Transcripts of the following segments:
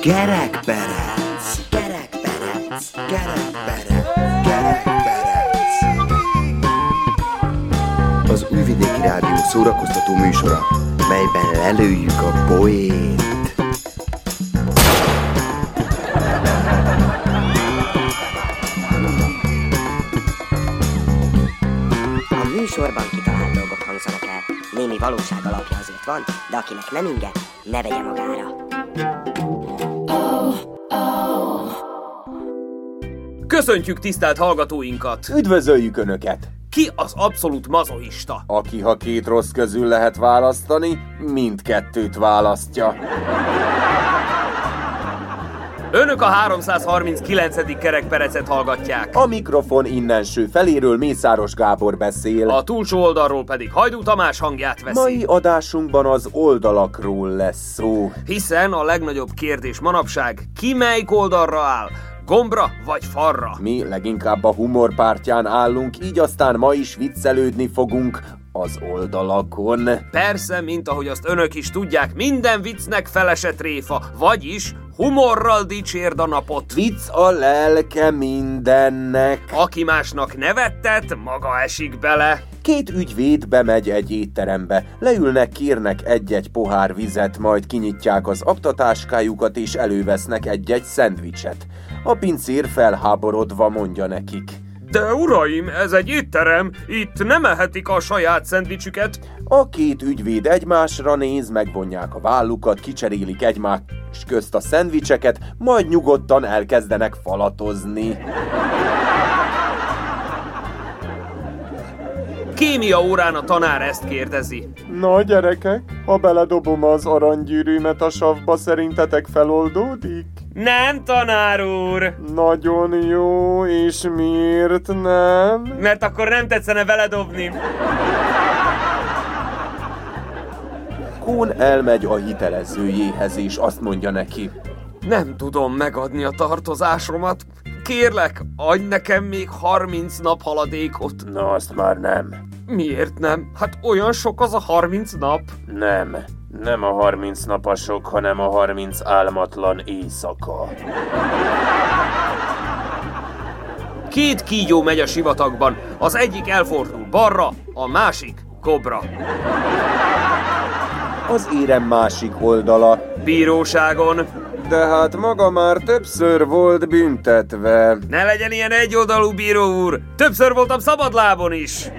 Kerekperec, kerekperec, kerekperec, kerekperec. Az Újvidéki Rádió szórakoztató műsora, melyben lelőjük a poét. A műsorban kitalált dolgok hangzanak valóság van, de akinek nem inge, ne vegye magára. Köszöntjük tisztelt hallgatóinkat! Üdvözöljük Önöket! Ki az abszolút mazohista? Aki, ha két rossz közül lehet választani, mindkettőt választja. Önök a 339. kerekperecet hallgatják. A mikrofon innenső feléről Mészáros Gábor beszél. A túlsó oldalról pedig Hajdú Tamás hangját veszi. mai adásunkban az oldalakról lesz szó. Hiszen a legnagyobb kérdés manapság, ki melyik oldalra áll? Gombra vagy farra? Mi leginkább a humor pártján állunk, így aztán ma is viccelődni fogunk az oldalakon. Persze, mint ahogy azt önök is tudják, minden viccnek felesett réfa, vagyis humorral dicsérd a napot. Vicc a lelke mindennek. Aki másnak nevettet, maga esik bele. Két ügyvéd bemegy egy étterembe, leülnek, kérnek egy-egy pohár vizet, majd kinyitják az aptatáskájukat és elővesznek egy-egy szendvicset. A pincér felháborodva mondja nekik. De uraim, ez egy étterem, itt nem ehetik a saját szendvicsüket. A két ügyvéd egymásra néz, megvonják a vállukat, kicserélik egymás közt a szendvicseket, majd nyugodtan elkezdenek falatozni. Kémia órán a tanár ezt kérdezi. Na gyerekek, ha beledobom az aranygyűrűmet a savba, szerintetek feloldódik? Nem, tanár úr! Nagyon jó, és miért nem? Mert akkor nem tetszene veledobni. Kún elmegy a hitelezőjéhez, és azt mondja neki. Nem tudom megadni a tartozásomat. Kérlek, adj nekem még 30 nap haladékot. Na, azt már nem. Miért nem? Hát olyan sok az a 30 nap. Nem. Nem a 30 napasok, hanem a 30 álmatlan éjszaka. Két kígyó megy a sivatagban. Az egyik elfordul balra, a másik kobra. Az érem másik oldala. Bíróságon. De hát maga már többször volt büntetve. Ne legyen ilyen egyoldalú, bíró úr! Többször voltam szabadlábon is!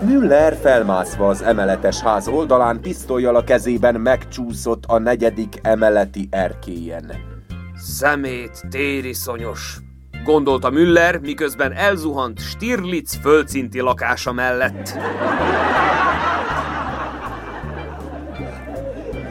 Müller felmászva az emeletes ház oldalán, pisztolyjal a kezében megcsúszott a negyedik emeleti erkélyen. Szemét tériszonyos, gondolta Müller, miközben elzuhant Stirlitz földszinti lakása mellett.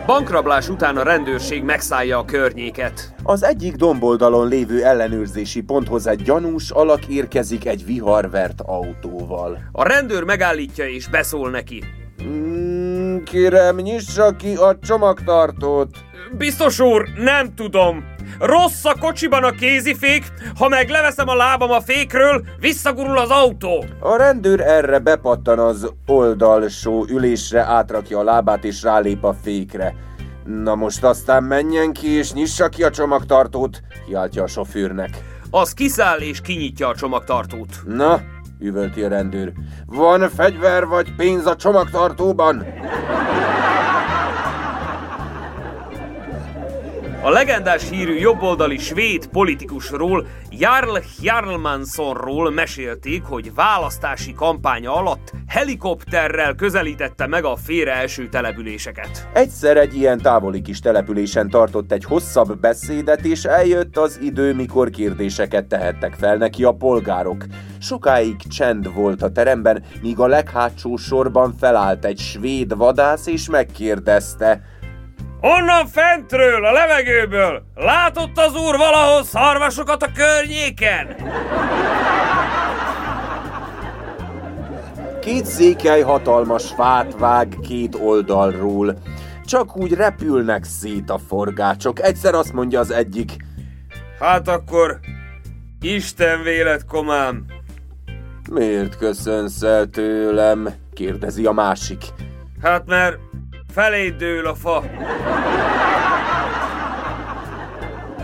Bankrablás után a rendőrség megszállja a környéket. Az egyik domboldalon lévő ellenőrzési ponthoz egy gyanús alak érkezik egy viharvert autóval. A rendőr megállítja és beszól neki. Mm, kérem, nyissa ki a csomagtartót. Biztos úr, nem tudom. Rossz a kocsiban a kézifék, ha meg leveszem a lábam a fékről, visszagurul az autó. A rendőr erre bepattan az oldalsó ülésre, átrakja a lábát és rálép a fékre. Na most aztán menjen ki és nyissa ki a csomagtartót, kiáltja a sofőrnek. Az kiszáll és kinyitja a csomagtartót. Na, üvölti a rendőr. Van fegyver vagy pénz a csomagtartóban? A legendás hírű jobboldali svéd politikusról, Jarl Hjalmarssonról mesélték, hogy választási kampánya alatt helikopterrel közelítette meg a félreeső településeket. Egyszer egy ilyen távoli kis településen tartott egy hosszabb beszédet, és eljött az idő, mikor kérdéseket tehettek fel neki a polgárok. Sokáig csend volt a teremben, míg a leghátsó sorban felállt egy svéd vadász, és megkérdezte – Onnan fentről, a levegőből! Látott az úr valahol szarvasokat a környéken? Két székely hatalmas fát vág két oldalról. Csak úgy repülnek szét a forgácsok. Egyszer azt mondja az egyik. Hát akkor Isten vélet, komám! Miért köszönsz el tőlem? kérdezi a másik. Hát mert felé dől a fa.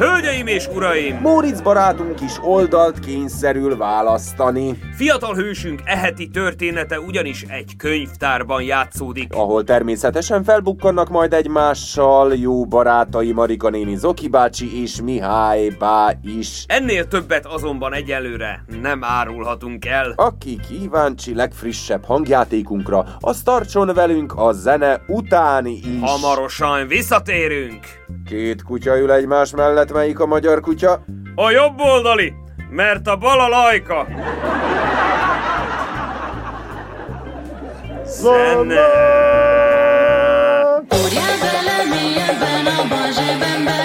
Hölgyeim és uraim! Móricz barátunk is oldalt kényszerül választani. Fiatal hősünk eheti története ugyanis egy könyvtárban játszódik. Ahol természetesen felbukkannak majd egymással jó barátai Marika néni Zoki bácsi és Mihály bá is. Ennél többet azonban egyelőre nem árulhatunk el. Aki kíváncsi legfrissebb hangjátékunkra, az tartson velünk a zene utáni is. Hamarosan visszatérünk! Két kutya ül egymás mellett, melyik a magyar kutya? A jobb oldali, mert a bal a lajka. Zene! Úrjál bele mélyebben a bal zsebembe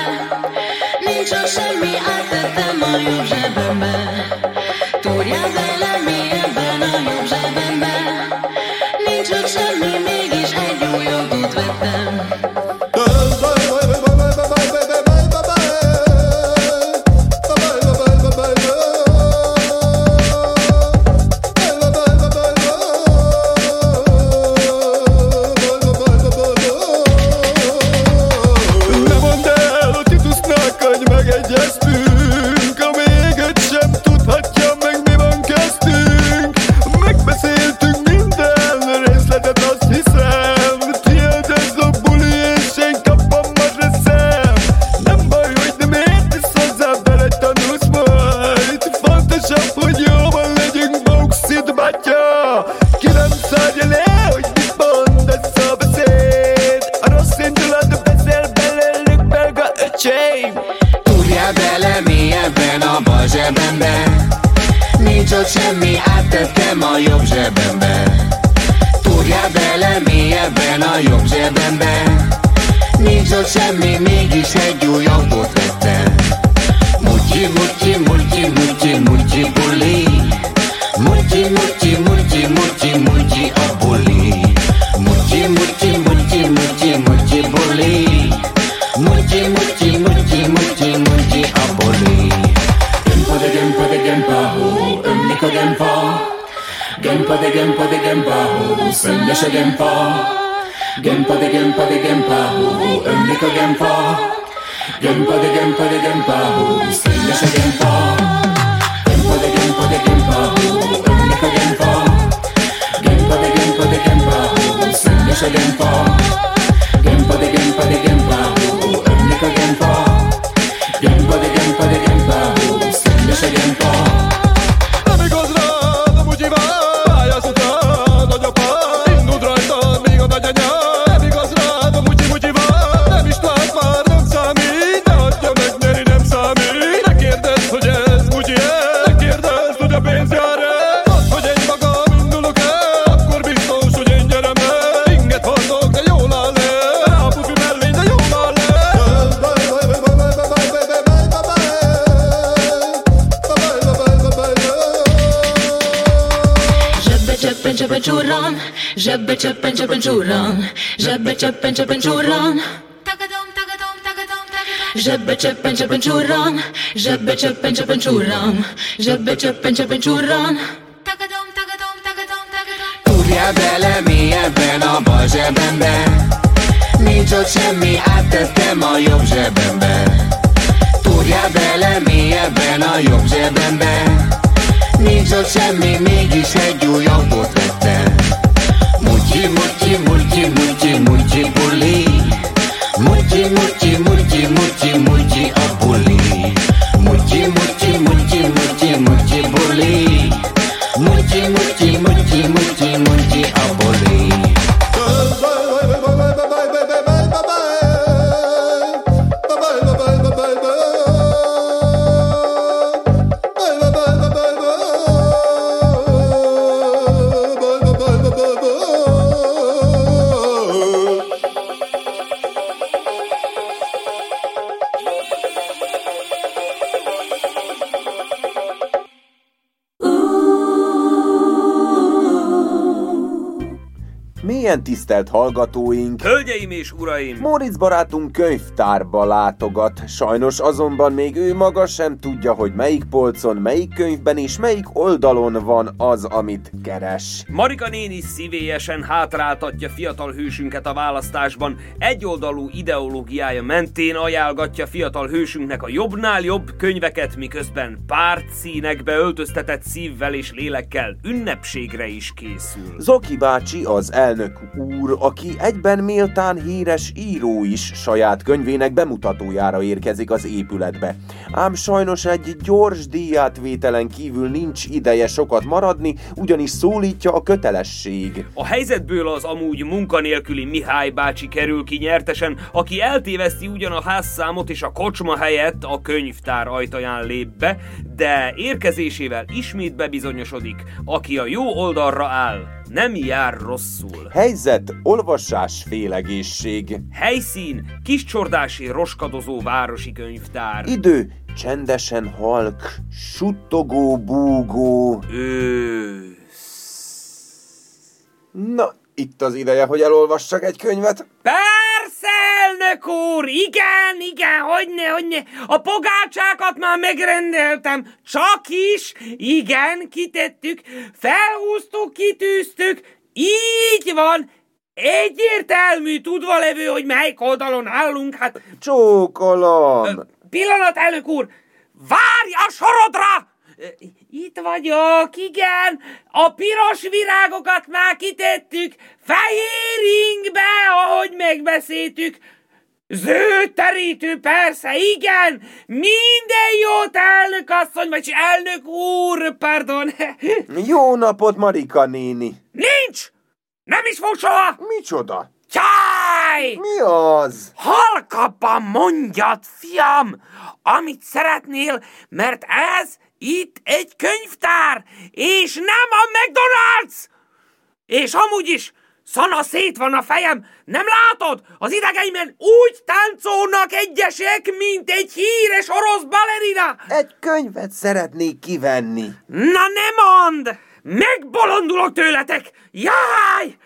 Nincs semmi, áttettem a jobb zsebembe Túrjál bele Genpade Genpade Genpa Hu Sanyasha Genpa Genpade Genpade Genpa Hu Amrika Genpa Genpade Genpade Genpa Hu Sanyasha Genpa Genpade Genpade Genpa Hu Amrika Genpa Genpade Genpade Genpa Hu Sanyasha Genpa Genpade Genpade Genpa Hu Amrika Genpa Genpade Genpade Genpa Hu Sanyasha Genpa Zsebbe cseppen cseppen csurran Zsebbe cseppen cseppen csurran Zsebbe cseppen cseppen csurran Zsebbe cseppen cseppen csurran Zsebbe cseppen cseppen csurran Zsebbe cseppen cseppen csurran Túrjál bele mélyebben a bal zsebembe Nincs ott semmi, áttettem a jobb zsebembe Túrjál bele mélyebben a jobb zsebembe Nincs ott semmi, mégis egy új autót vettem. Mutyi, mutyi, mutyi, mutyi, mutyi buli. Mutyi, mutyi, mutyi, mutyi, mutyi a buli tisztelt hallgatóink! Hölgyeim és uraim! Moritz barátunk könyvtárba látogat, sajnos azonban még ő maga sem tudja, hogy melyik polcon, melyik könyvben és melyik oldalon van az, amit keres. Marika néni szívélyesen hátráltatja fiatal hősünket a választásban, egyoldalú ideológiája mentén ajánlgatja fiatal hősünknek a jobbnál jobb könyveket, miközben pártszínekbe öltöztetett szívvel és lélekkel ünnepségre is készül. Zoki bácsi az elnök úr, aki egyben méltán híres író is saját könyvének bemutatójára érkezik az épületbe. Ám sajnos egy gyors díjátvételen kívül nincs ideje sokat maradni, ugyanis szólítja a kötelesség. A helyzetből az amúgy munkanélküli Mihály bácsi kerül ki nyertesen, aki eltéveszti ugyan a házszámot és a kocsma helyett a könyvtár ajtaján lép be, de érkezésével ismét bebizonyosodik, aki a jó oldalra áll, nem jár rosszul. Helyzet, olvasás, félegészség. Helyszín, kiscsordási roskadozó városi könyvtár. Idő, csendesen halk, suttogó búgó. Ősz. Na, itt az ideje, hogy elolvassak egy könyvet. Persze, elnök úr! Igen, igen, hogyne, hogyne. A pogácsákat már megrendeltem. Csak is, igen, kitettük, felhúztuk, kitűztük. Így van, egyértelmű tudva levő, hogy melyik oldalon állunk. Hát, Csókolom! pillanat, elnök úr! Várj a sorodra! Itt vagyok, igen. A piros virágokat már kitettük. Fehér ingbe, ahogy megbeszéltük. Zöld terítő, persze, igen. Minden jót, elnök asszony, vagy elnök úr, pardon. Jó napot, Marika néni! Nincs! Nem is fog soha! Micsoda? Jaj! Mi az? Halkabban mondjad, fiam, amit szeretnél, mert ez itt egy könyvtár, és nem a McDonald's! És amúgy is, szana szét van a fejem, nem látod? Az idegeimen úgy táncolnak egyesek, mint egy híres orosz balerina! Egy könyvet szeretnék kivenni. Na ne mondd! Megbolondulok tőletek! Jaj!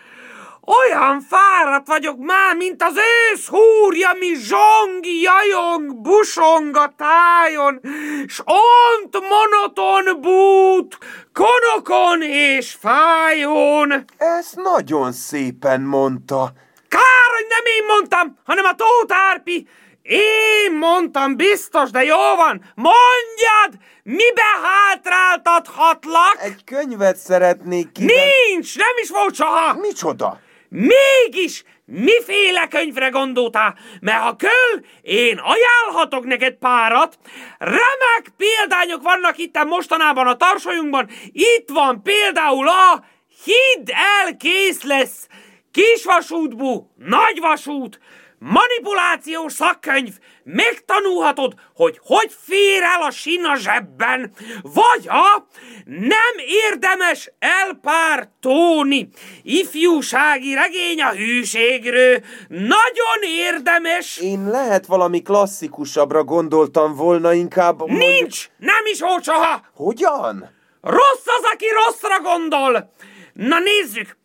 Olyan fáradt vagyok már, mint az ősz húrja, mi zsong, jajong, busong a tájon, s ont monoton bút, konokon és fájón. Ezt nagyon szépen mondta. Kár, hogy nem én mondtam, hanem a Tóth Árpi. Én mondtam biztos, de jó van. Mondjad, mibe hátráltathatlak? Egy könyvet szeretnék kivenni. Nincs, nem is volt soha. Micsoda? Mégis miféle könyvre gondoltál? Mert ha köl, én ajánlhatok neked párat. Remek példányok vannak itt mostanában a tarsolyunkban. Itt van például a Hidd el, kész lesz! Kisvasútbú, nagyvasút, manipulációs szakkönyv, megtanulhatod, hogy hogy fér el a sin a zsebben, vagy a nem érdemes elpártóni, ifjúsági regény a hűségről, nagyon érdemes, Én lehet valami klasszikusabbra gondoltam volna inkább. mondjuk- nincs, nem is soha, Hogyan? Rossz az, aki rosszra gondol! Na nézzük!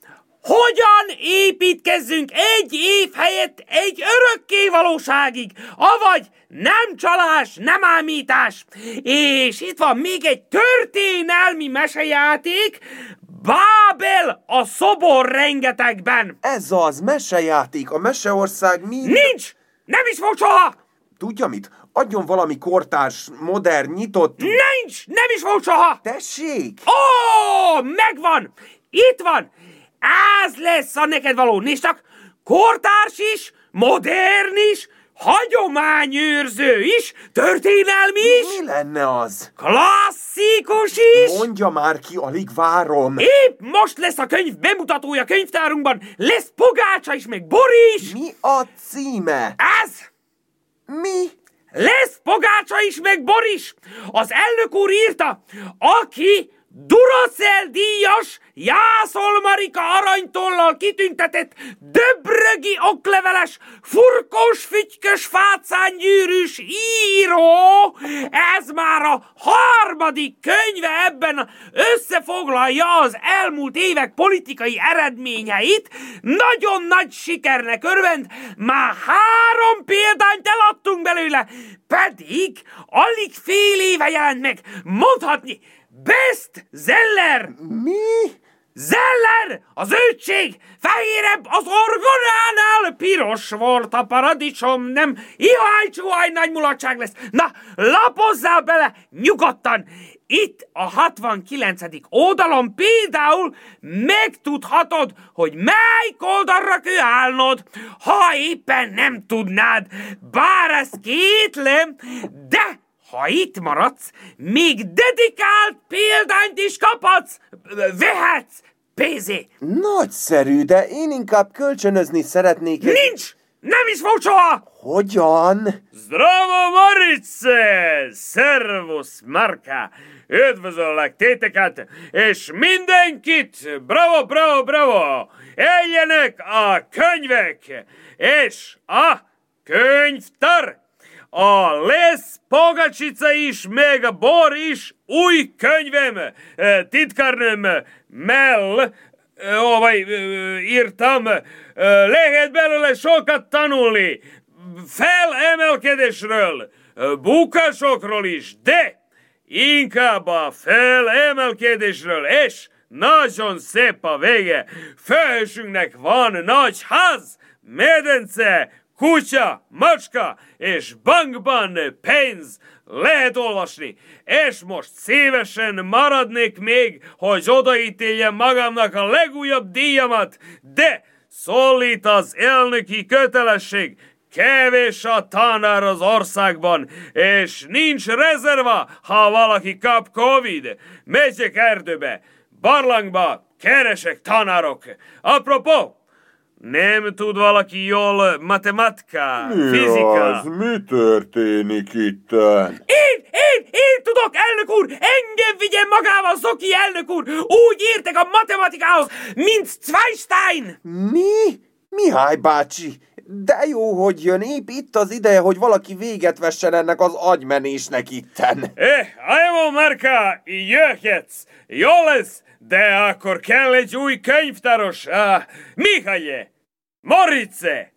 Hogyan építkezzünk egy év helyett egy örökké valóságig? Avagy nem csalás, nem ámítás. És itt van még egy történelmi mesejáték, Bábel a szobor rengetegben. Ez az, mesejáték, a meseország mi... Nincs! Nem is fog soha! Tudja mit? Adjon valami kortárs, modern, nyitott... Nincs! Nem is fog soha! Tessék! Ó, megvan! Itt van! Ez lesz a neked való. Csak, kortárs is, modern is, hagyományőrző is, történelmi is, Mi lenne az? klasszikus is. Mondja már ki, alig várom. Épp most lesz a könyv bemutatója könyvtárunkban, lesz pogácsa is, meg bor is. Mi a címe? Ez! Mi? Lesz pogácsa is, meg bor is! Az elnök úr írta, aki Duracell díjas, Jászol Marika aranytollal kitüntetett, döbrögi okleveles, furkós, fütykös, fácánygyűrűs író, ez már a harmadik könyve ebben összefoglalja az elmúlt évek politikai eredményeit, nagyon nagy sikernek örvend, már három példányt eladtunk belőle, pedig alig fél éve jelent meg, mondhatni, Best Zeller! Mi? Zeller! Az ötség! Fehérebb az orgonánál! Piros volt a paradicsom, nem? Iháj, csuháj, nagy mulatság lesz! Na, lapozzál bele nyugodtan! Itt a 69. oldalon például megtudhatod, hogy melyik oldalra kell állnod, ha éppen nem tudnád. Bár ez kétlem, de ha itt maradsz, még dedikált példányt is kaphatsz, vehetsz, pénzé. Nagyszerű, de én inkább kölcsönözni szeretnék. Nincs! Nem is fog soha! Hogyan? Zdravo, Marice! Servus, Marka! Üdvözöllek téteket, és mindenkit! Bravo, bravo, bravo! Eljenek a könyvek, és a könyvtár! A lesz Pogacsica is, meg a Bor is, új könyvem, titkárnőm Mel, eh, írtam, eh, lehet belőle sokat tanulni, felemelkedésről, bukásokról is, de inkább a felemelkedésről, és nagyon szép a vége. Főhősünknek van nagy ház, medence, kutya, macska és bankban pénz lehet olvasni. És most szívesen maradnék még, hogy odaítéljem magamnak a legújabb díjamat, de szólít az elnöki kötelesség, Kevés a tanár az országban, és nincs rezerva, ha valaki kap Covid. Megyek erdőbe, barlangba, keresek tanárok. Apropó, nem tud valaki jól matematika, fizika. mi történik itt? Én, én, én tudok, elnök úr! Engem vigyen magával, Zoki elnök úr! Úgy értek a matematikához, mint Zweistein! Mi? Mihály bácsi? De jó, hogy jön, épp itt az ideje, hogy valaki véget vessen ennek az agymenésnek itten. Eh, ajmo, Marka, jöhetsz! Jó lesz, de akkor kell egy új könyvtáros. Ah, Mihaje! Morice!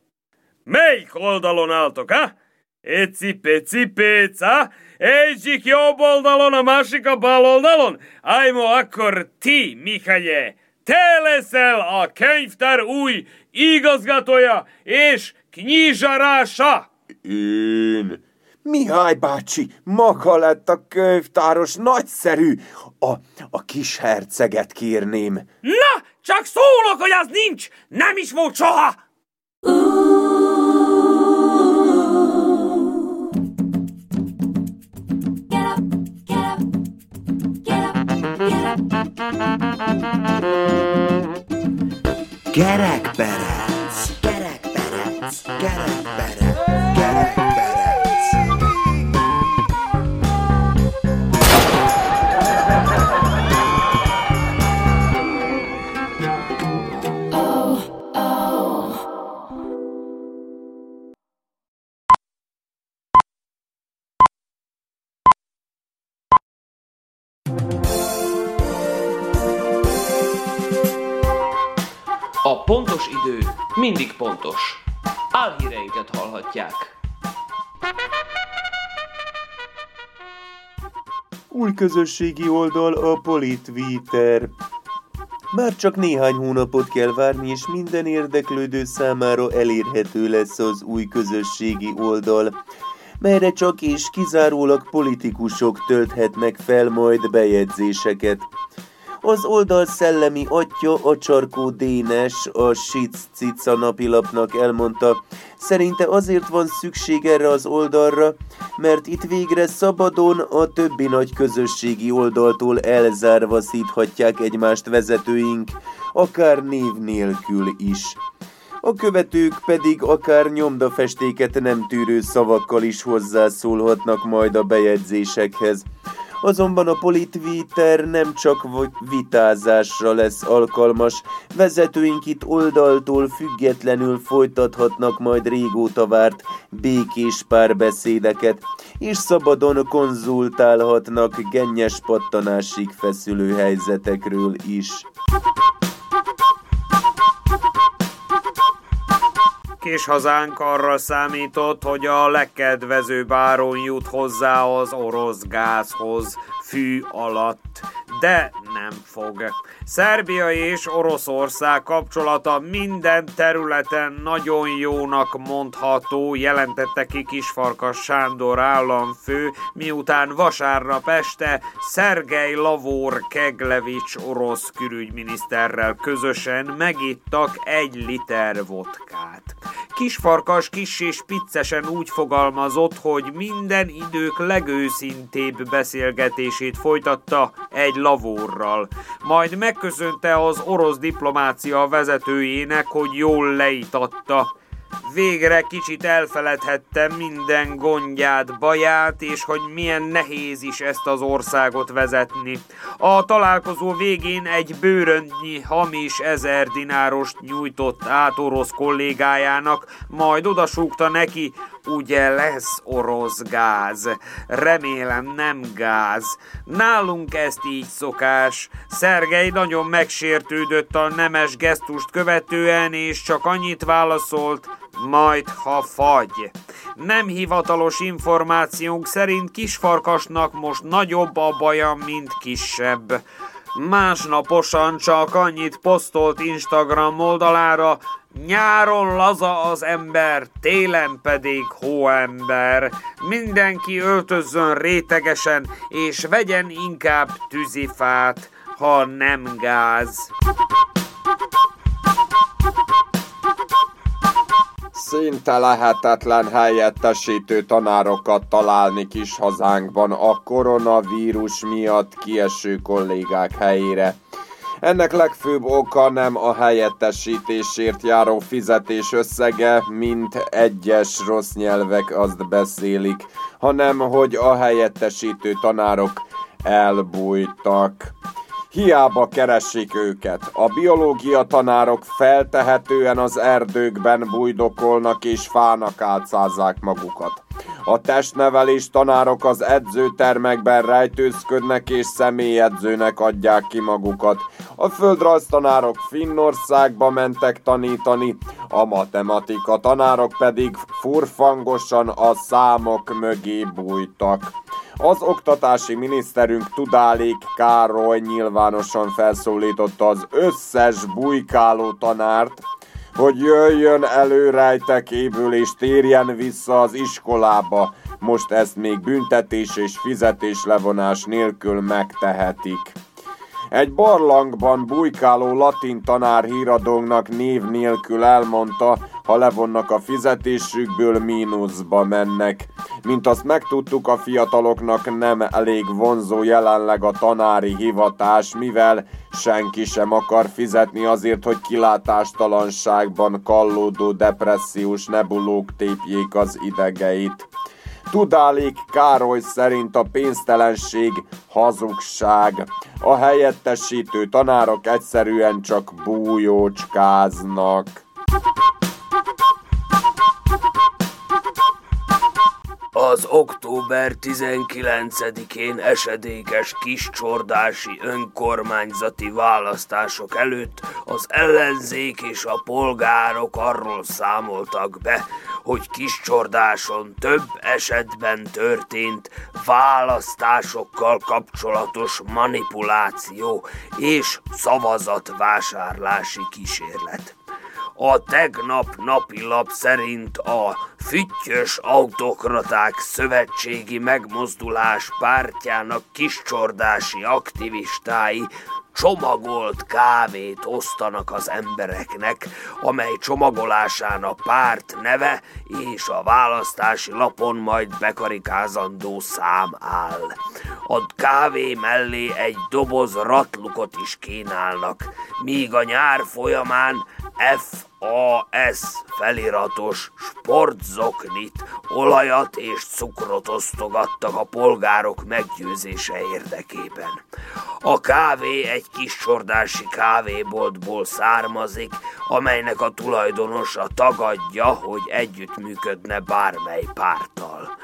Melyik oldalon álltok, ha? Eci, peci, péca, egyik jobb oldalon, a másik a bal oldalon. Ajmo, akkor ti, Mihaje, te leszel a könyvtár új igazgatója és knyizsarása. Én? Mihály bácsi, maga lett a könyvtáros, nagyszerű. A, a kis herceget kérném. Na, csak szólok, hogy az nincs, nem is volt soha. Gerekperec, közösségi oldal a Politvíter. Már csak néhány hónapot kell várni, és minden érdeklődő számára elérhető lesz az új közösségi oldal, melyre csak és kizárólag politikusok tölthetnek fel majd bejegyzéseket. Az oldal szellemi atya, a Csarkó Dénes, a Sic Cica napilapnak elmondta, szerinte azért van szükség erre az oldalra, mert itt végre szabadon a többi nagy közösségi oldaltól elzárva szíthatják egymást vezetőink, akár név nélkül is. A követők pedig akár nyomdafestéket nem tűrő szavakkal is hozzászólhatnak majd a bejegyzésekhez. Azonban a politviter nem csak vitázásra lesz alkalmas, vezetőink itt oldaltól függetlenül folytathatnak majd régóta várt békés párbeszédeket, és szabadon konzultálhatnak gennyes pattanásig feszülő helyzetekről is. Kis hazánk arra számított, hogy a legkedvezőbb áron jut hozzá az orosz gázhoz fű alatt, de nem fog. Szerbia és Oroszország kapcsolata minden területen nagyon jónak mondható, jelentette ki Kisfarkas Sándor államfő, miután vasárnap este Szergej Lavor Keglevics orosz külügyminiszterrel közösen megittak egy liter vodkát. Kisfarkas kis és piccesen úgy fogalmazott, hogy minden idők legőszintébb beszélgetését folytatta egy lavorral. Majd megköszönte az orosz diplomácia vezetőjének, hogy jól leitatta Végre kicsit elfeledhettem minden gondját, baját, és hogy milyen nehéz is ezt az országot vezetni. A találkozó végén egy bőröntnyi hamis ezer dinárost nyújtott át orosz kollégájának, majd odasúgta neki, ugye lesz orosz gáz. Remélem nem gáz. Nálunk ezt így szokás. Szergej nagyon megsértődött a nemes gesztust követően, és csak annyit válaszolt, majd ha fagy. Nem hivatalos információnk szerint kisfarkasnak most nagyobb a baja, mint kisebb. Másnaposan csak annyit posztolt Instagram oldalára, Nyáron laza az ember, télen pedig hóember. Mindenki öltözzön rétegesen, és vegyen inkább tűzifát, ha nem gáz. Szinte lehetetlen helyettesítő tanárokat találni kis hazánkban a koronavírus miatt kieső kollégák helyére. Ennek legfőbb oka nem a helyettesítésért járó fizetés összege, mint egyes rossz nyelvek azt beszélik, hanem hogy a helyettesítő tanárok elbújtak. Hiába keresik őket. A biológia tanárok feltehetően az erdőkben bujdokolnak és fának álcázzák magukat. A testnevelés tanárok az edzőtermekben rejtőzködnek és személyedzőnek adják ki magukat. A földrajz tanárok Finnországba mentek tanítani, a matematika tanárok pedig furfangosan a számok mögé bújtak. Az oktatási miniszterünk Tudálék Károly nyilvánosan felszólította az összes bujkáló tanárt, hogy jöjjön elő rejtekéből és térjen vissza az iskolába. Most ezt még büntetés és fizetés levonás nélkül megtehetik. Egy barlangban bujkáló latin tanár híradónknak név nélkül elmondta, ha levonnak a fizetésükből, mínuszba mennek. Mint azt megtudtuk, a fiataloknak nem elég vonzó jelenleg a tanári hivatás, mivel senki sem akar fizetni azért, hogy kilátástalanságban kallódó depressziós nebulók tépjék az idegeit. Tudálék Károly szerint a pénztelenség hazugság. A helyettesítő tanárok egyszerűen csak bújócskáznak. Az október 19-én esedékes kiscsordási önkormányzati választások előtt az ellenzék és a polgárok arról számoltak be, hogy kiscsordáson több esetben történt választásokkal kapcsolatos manipuláció és szavazatvásárlási kísérlet. A tegnap napilap szerint a Füttyös Autokraták Szövetségi Megmozdulás pártjának kiscsordási aktivistái csomagolt kávét osztanak az embereknek, amely csomagolásán a párt neve és a választási lapon majd bekarikázandó szám áll. A kávé mellé egy doboz ratlukot is kínálnak, míg a nyár folyamán F AS feliratos sportzoknit, olajat és cukrot osztogattak a polgárok meggyőzése érdekében. A kávé egy kis csordási kávéboltból származik, amelynek a tulajdonosa tagadja, hogy együttműködne bármely párttal.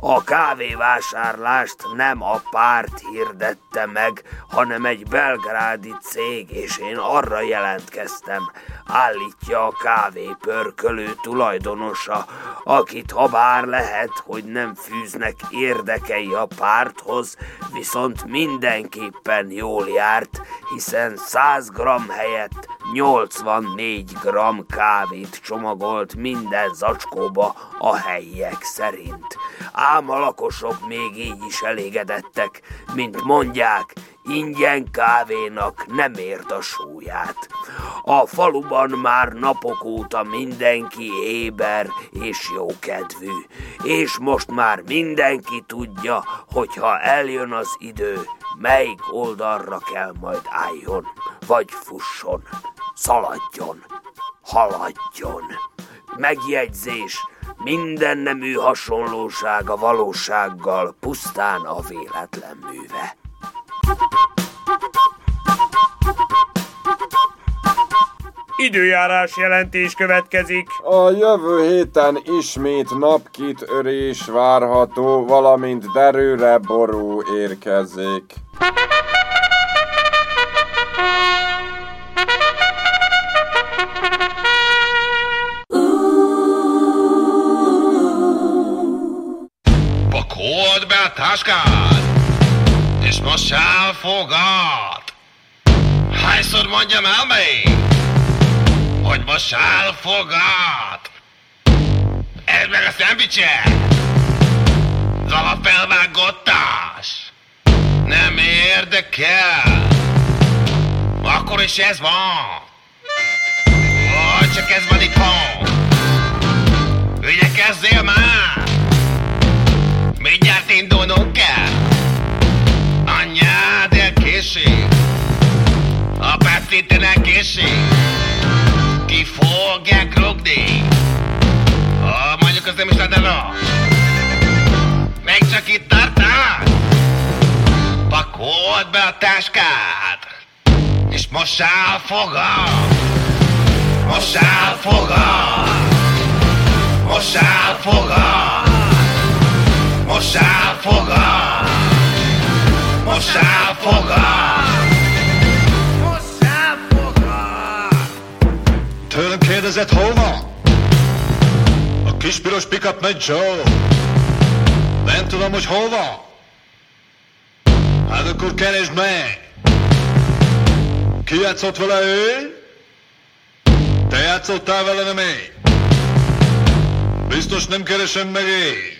A kávévásárlást nem a párt hirdette meg, hanem egy belgrádi cég, és én arra jelentkeztem, állítja a kávépörkölő tulajdonosa, akit ha bár lehet, hogy nem fűznek érdekei a párthoz, viszont mindenképpen jól járt, hiszen 100 gram helyett 84 gram kávét csomagolt minden zacskóba a helyiek szerint. Ám a lakosok még így is elégedettek, mint mondják, ingyen kávénak nem ért a súlyát. A faluban már napok óta mindenki éber és jókedvű, és most már mindenki tudja, hogy ha eljön az idő, melyik oldalra kell majd álljon, vagy fusson, szaladjon, haladjon. Megjegyzés, minden nemű hasonlóság a valósággal pusztán a véletlen műve. Időjárás jelentés következik. A jövő héten ismét napkitörés várható, valamint derőre ború érkezik. Táskád, és mossál fogad. Hányszor mondjam el még, hogy mossál fogad? Ez meg a szendvicse, az alapfelvágotás. Nem érdekel, akkor is ez van. Vagy csak ez van itthon. Ügyekezzél már! Mindjárt indulnunk kell! Anyád elkésik! Apád szintén elkésik! Ki fogják rugni? Ah, mondjuk az nem is lenne rossz. Még csak itt tartál? Pakold be a táskád! És mossál fogad! Mossál fogad! Mossál fogad! Mossál fogad! Mossál fogad! Mossál fogad! Tőlem kérdezett, hol van? A kis piros pickup megy Joe. Nem tudom, hogy hol van. Hát akkor keresd meg. Ki játszott vele ő? Te játszottál vele, nem én? Biztos nem keresem meg én.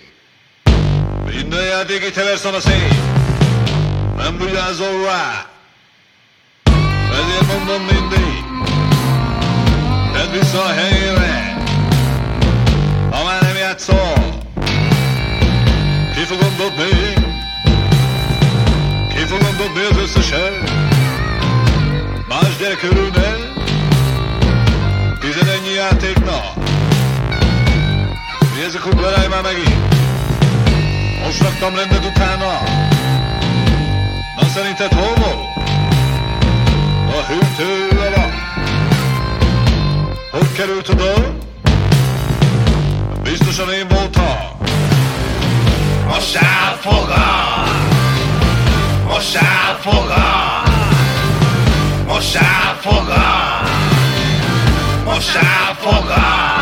Minden játék egy heverszon a szép. Nem vigyázol rá. Ezért mondom mindig. Tedd vissza a helyére. Ha már nem játszol. Ki fogom dobni? Ki fogom dobni az összeset? Más gyerek örülne? Tizenennyi játéknak. Mi ez a kuklarálj már megint? Most raktam rendet utána. Na szerinted hol volt? A hűtő alatt. Hogy került oda? Biztosan én voltam. Mossál fogad! Mossál fogad! Mossál fogad! Mossál fogad! Mossál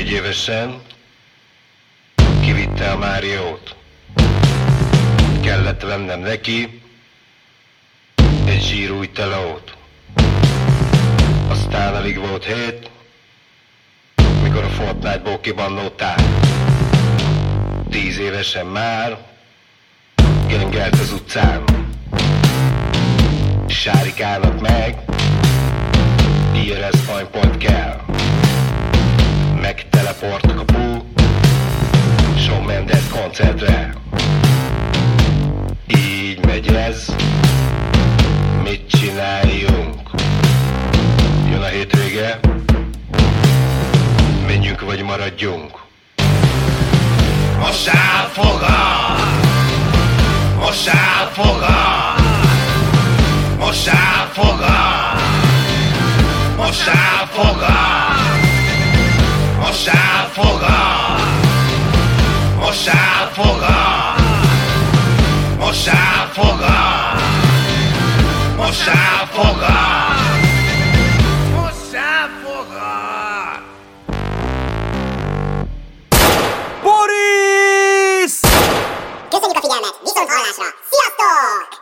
14 évesen kivitte a Máriót. Kellett vennem neki egy zsírúj teleót. Aztán alig volt hét, mikor a Fortnite-ból kibannolták. Tíz évesen már gengelt az utcán. Sárikának meg, IRS er fine point kell. Megteleportok a bú. Shawn Mendes koncertre. Így megy ez. Mit csináljunk? Jön a hétvége. Menjünk vagy maradjunk. Most elfogad! Most elfogad! Most elfogad! Most elfogad! Fogad! Fogad! Fogad! Fogad! Boris! Köszönjük a figyelmet! Viszont hallásra! Sziasztok!